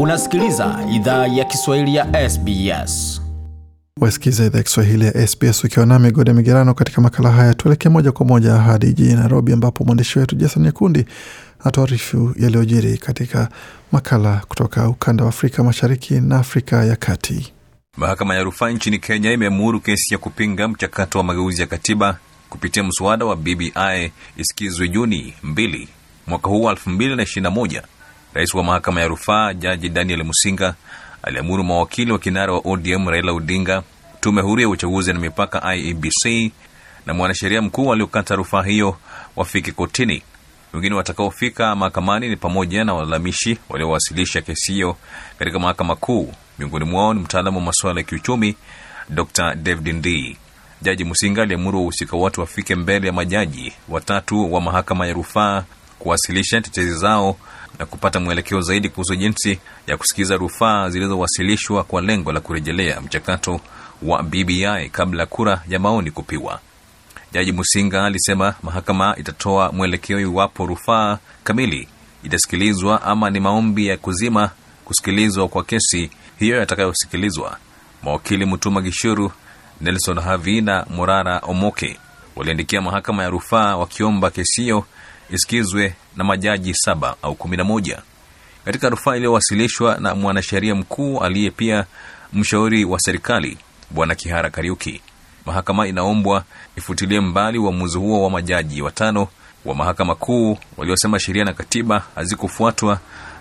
Unasikiliza idhaa ya Kiswahili ya SBS. Wasikiza idhaa ya Kiswahili ya SBS ukiwa na migode migerano katika makala haya. Tuelekee moja kwa moja hadi jijini Nairobi, ambapo mwandishi wetu Jason nyekundi anatuarifu yaliyojiri katika makala kutoka ukanda wa Afrika Mashariki na Afrika ya Kati. Mahakama ya rufaa nchini Kenya imeamuru kesi ya kupinga mchakato wa mageuzi ya katiba kupitia mswada wa BBI isikizwe Juni 2 mwaka huu 2021 Rais wa mahakama ya rufaa Jaji Daniel Musinga aliamuru mawakili wa kinara wa ODM Raila Odinga, tume huru ya uchaguzi na mipaka IEBC na mwanasheria mkuu waliokata rufaa hiyo wafike kotini. Wengine watakaofika mahakamani ni pamoja na walalamishi waliowasilisha kesi hiyo katika mahakama kuu. Miongoni mwao ni mtaalamu wa masuala ya kiuchumi Dr David Ndii. Jaji Musinga aliamuru wahusika wote wafike mbele ya majaji watatu wa mahakama ya rufaa kuwasilisha tetezi zao na kupata mwelekeo zaidi kuhusu jinsi ya kusikiza rufaa zilizowasilishwa kwa lengo la kurejelea mchakato wa BBI kabla ya kura ya maoni kupigwa. Jaji Musinga alisema mahakama itatoa mwelekeo iwapo rufaa kamili itasikilizwa ama ni maombi ya kuzima kusikilizwa kwa kesi hiyo yatakayosikilizwa. Mawakili Mutuma Gishuru, Nelson Havi na Morara Omoke waliandikia mahakama ya rufaa wakiomba kesi hiyo isikizwe na majaji saba au kumi na moja. Katika rufaa iliyowasilishwa na mwanasheria mkuu aliye pia mshauri wa serikali Bwana Kihara Kariuki, mahakama inaombwa ifutilie mbali uamuzi huo wa majaji watano wa mahakama kuu waliosema sheria na katiba hazikufuatwa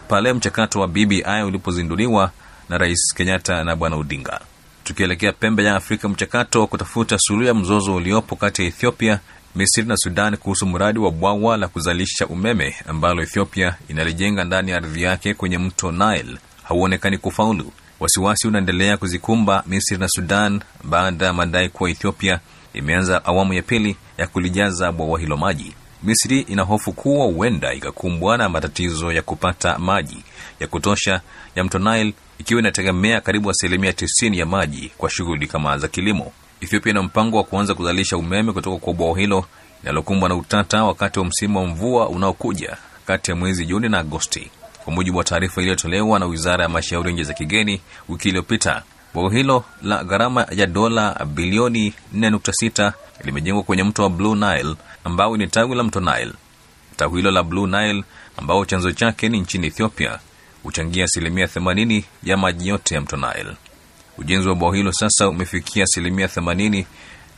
pale mchakato wa BBI ulipozinduliwa na Rais Kenyatta na Bwana Odinga. Tukielekea pembe ya Afrika, mchakato wa kutafuta suluhu ya mzozo uliopo kati ya Ethiopia, Misri na Sudan kuhusu mradi wa bwawa la kuzalisha umeme ambalo Ethiopia inalijenga ndani ya ardhi yake kwenye mto Nile hauonekani kufaulu. Wasiwasi unaendelea kuzikumba Misri na Sudan baada ya madai kuwa Ethiopia imeanza awamu ya pili ya kulijaza bwawa hilo maji. Misri ina hofu kuwa huenda ikakumbwa na matatizo ya kupata maji ya kutosha ya mto Nile, ikiwa inategemea karibu asilimia tisini ya maji kwa shughuli kama za kilimo. Ethiopia ina mpango wa kuanza kuzalisha umeme kutoka kwa bwao hilo linalokumbwa na utata wakati wa msimu wa mvua unaokuja kati ya mwezi Juni na Agosti. Kwa mujibu wa taarifa iliyotolewa na wizara ya mashauri nje za kigeni wiki iliyopita, bwawa hilo la gharama ya dola bilioni 4.6 limejengwa kwenye mto wa Blue Nile ambao ni tawi la mto Nile. Tawi hilo la Blue Nile ambao chanzo chake ni nchini Ethiopia huchangia asilimia 80 ya maji yote ya mto Nile. Ujenzi wa bwawa hilo sasa umefikia asilimia 80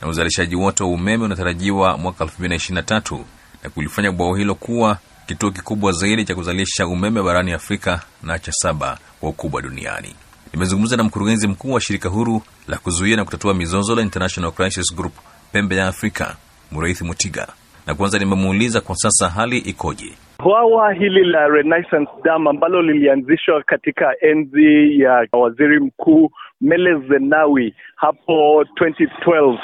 na uzalishaji wote wa umeme unatarajiwa mwaka 2023 na kulifanya bwawa hilo kuwa kituo kikubwa zaidi cha kuzalisha umeme barani Afrika na cha saba kwa ukubwa duniani. Nimezungumza na mkurugenzi mkuu wa shirika huru la kuzuia na kutatua mizozo la International Crisis Group pembe ya Afrika, Muraithi Mutiga, na kwanza nimemuuliza kwa sasa hali ikoje. Bwawa hili la Renaissance Dam ambalo lilianzishwa katika enzi ya waziri mkuu Meles Zenawi hapo 2012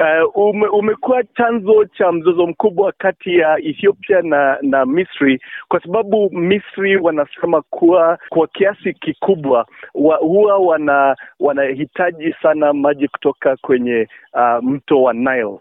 uh, ume, umekuwa chanzo cha mzozo mkubwa kati ya Ethiopia na na Misri kwa sababu Misri wanasema kuwa kwa kiasi kikubwa wa, huwa wana wanahitaji sana maji kutoka kwenye uh, mto wa Nile. Uh,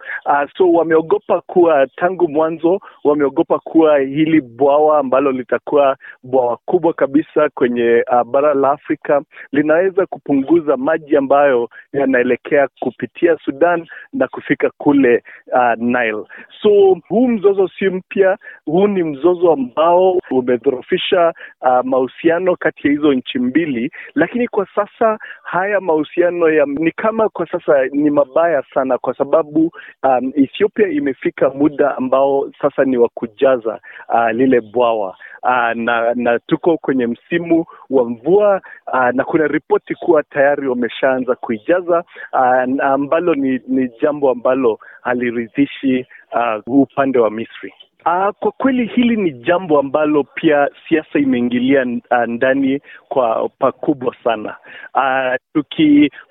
so wameogopa kuwa tangu mwanzo wameogopa kuwa hili bwawa ambalo litakuwa bwawa kubwa kabisa kwenye uh, bara la Afrika linaweza kupunguza maji ambayo yanaelekea kupitia Sudan na kufika kule uh, Nile. So huu mzozo si mpya, huu ni mzozo ambao umedhorofisha uh, mahusiano kati ya hizo nchi mbili, lakini kwa sasa haya mahusiano ya ni kama kwa sasa ni mabaya sana, kwa sababu um, Ethiopia imefika muda ambao sasa ni wa kujaza uh, lile bwawa. Uh, na na tuko kwenye msimu wa mvua uh, na kuna ripoti kuwa tayari wameshaanza kuijaza uh, ambalo ni, ni jambo ambalo haliridhishi uh, upande wa Misri. Uh, kwa kweli hili ni jambo ambalo pia siasa imeingilia ndani kwa pakubwa sana uh,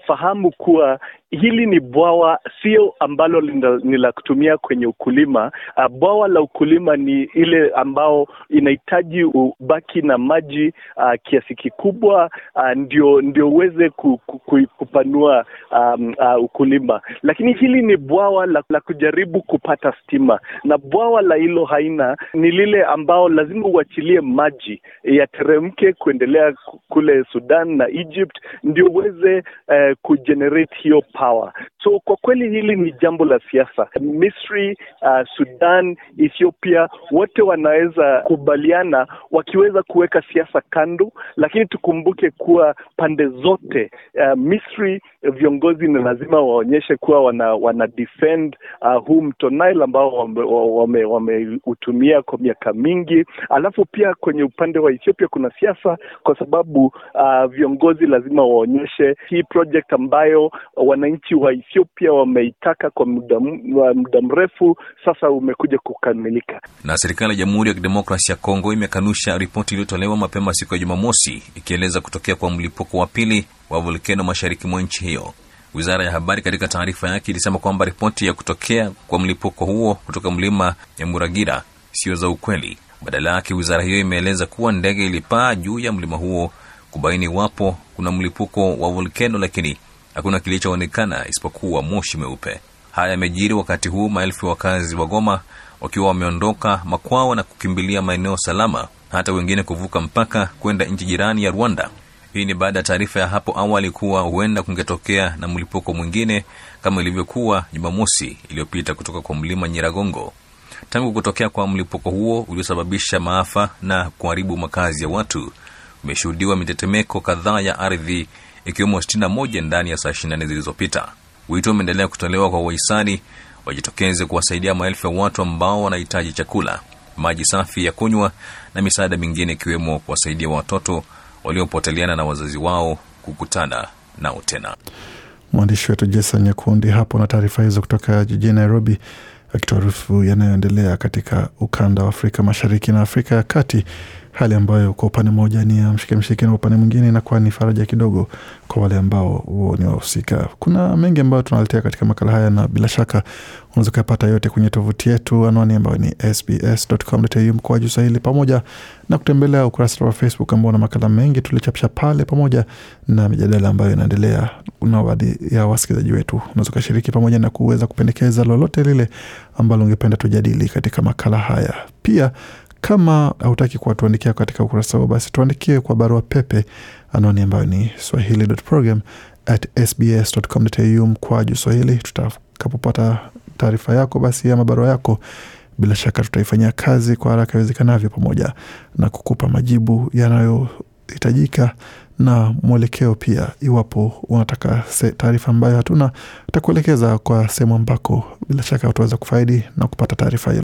tukifahamu kuwa hili ni bwawa sio ambalo ni la kutumia kwenye ukulima. Uh, bwawa la ukulima ni ile ambao inahitaji ubaki na maji uh, kiasi kikubwa uh, ndio ndio uweze ku, ku, ku, kupanua um, uh, ukulima, lakini hili ni bwawa la, la kujaribu kupata stima, na bwawa la hilo haina ni lile ambao lazima uachilie maji yateremke kuendelea kule Sudan na Egypt ndio uweze uh, kugenerate hiyo power. So kwa kweli hili ni jambo la siasa. Misri, uh, Sudan, Ethiopia wote wanaweza kubaliana wakiweza kuweka siasa kando, lakini tukumbuke kuwa pande zote uh, Misri viongozi ni lazima waonyeshe kuwa wana, wana defend uh, huu mto Nile ambao wameutumia wame, wame kwa miaka mingi. Alafu pia kwenye upande wa Ethiopia kuna siasa kwa sababu uh, viongozi lazima waonyeshe hii project ambayo wananchi wa Ethiopia wameitaka kwa muda, mrefu sasa umekuja kukamilika. Na serikali ya Jamhuri ya Kidemokrasia ya Kongo imekanusha ripoti iliyotolewa mapema siku ya Jumamosi ikieleza kutokea kwa mlipuko wa pili wa volkeno mashariki mwa nchi hiyo. Wizara ya habari katika taarifa yake ilisema kwamba ripoti ya kutokea kwa mlipuko huo kutoka mlima Nyamuragira sio za ukweli. Badala yake, wizara hiyo imeeleza kuwa ndege ilipaa juu ya mlima huo kubaini iwapo kuna mlipuko wa volkeno, lakini hakuna kilichoonekana isipokuwa moshi mweupe. Haya yamejiri wakati huu maelfu ya wakazi wa Goma wakiwa wameondoka makwao na kukimbilia maeneo salama, hata wengine kuvuka mpaka kwenda nchi jirani ya Rwanda. Hii ni baada ya taarifa ya hapo awali kuwa huenda kungetokea na mlipuko mwingine kama ilivyokuwa Jumamosi iliyopita kutoka kwa mlima Nyiragongo. Tangu kutokea kwa mlipuko huo uliosababisha maafa na kuharibu makazi ya watu, umeshuhudiwa mitetemeko kadhaa ya ardhi ikiwemo 61 ndani ya saa 24 zilizopita. Wito umeendelea kutolewa kwa wahisani wajitokeze kuwasaidia maelfu ya watu ambao wanahitaji chakula, maji safi ya kunywa na misaada mingine, ikiwemo kuwasaidia watoto waliopoteleana na wazazi wao kukutana nao tena. Mwandishi wetu Jason Nyakundi hapo na taarifa hizo kutoka jijini Nairobi, akituarifu yanayoendelea katika ukanda wa Afrika Mashariki na Afrika ya Kati, hali ambayo kwa upande mmoja ni ya mshike mshike na upande mwingine inakuwa ni faraja kidogo kwa wale ambao ni wahusika. Kuna mengi ambayo tunaletea katika makala haya, na bila shaka unaweza ukayapata yote kwenye tovuti yetu, anwani ambayo ni sbs.com.au mkoaju Swahili, pamoja na kutembelea ukurasa wa Facebook ambao na makala mengi tulichapisha pale, pamoja na mijadala ambayo inaendelea na baadhi ya wasikilizaji wetu. Unaweza ukashiriki pamoja na kuweza kupendekeza lolote lile ambalo ungependa tujadili katika makala haya. Pia kama hautaki kuwatuandikia katika ukurasa huo, basi tuandikie kwa barua pepe, anwani ambayo ni swahili.program at sbs.com.au swahili. Tutakapopata taarifa yako basi ama barua yako, bila shaka tutaifanyia kazi kwa haraka iwezekanavyo, pamoja na kukupa majibu yanayohitajika na mwelekeo pia. Iwapo unataka taarifa ambayo hatuna, tutakuelekeza kwa sehemu ambako bila shaka utaweza kufaidi na kupata taarifa hiyo.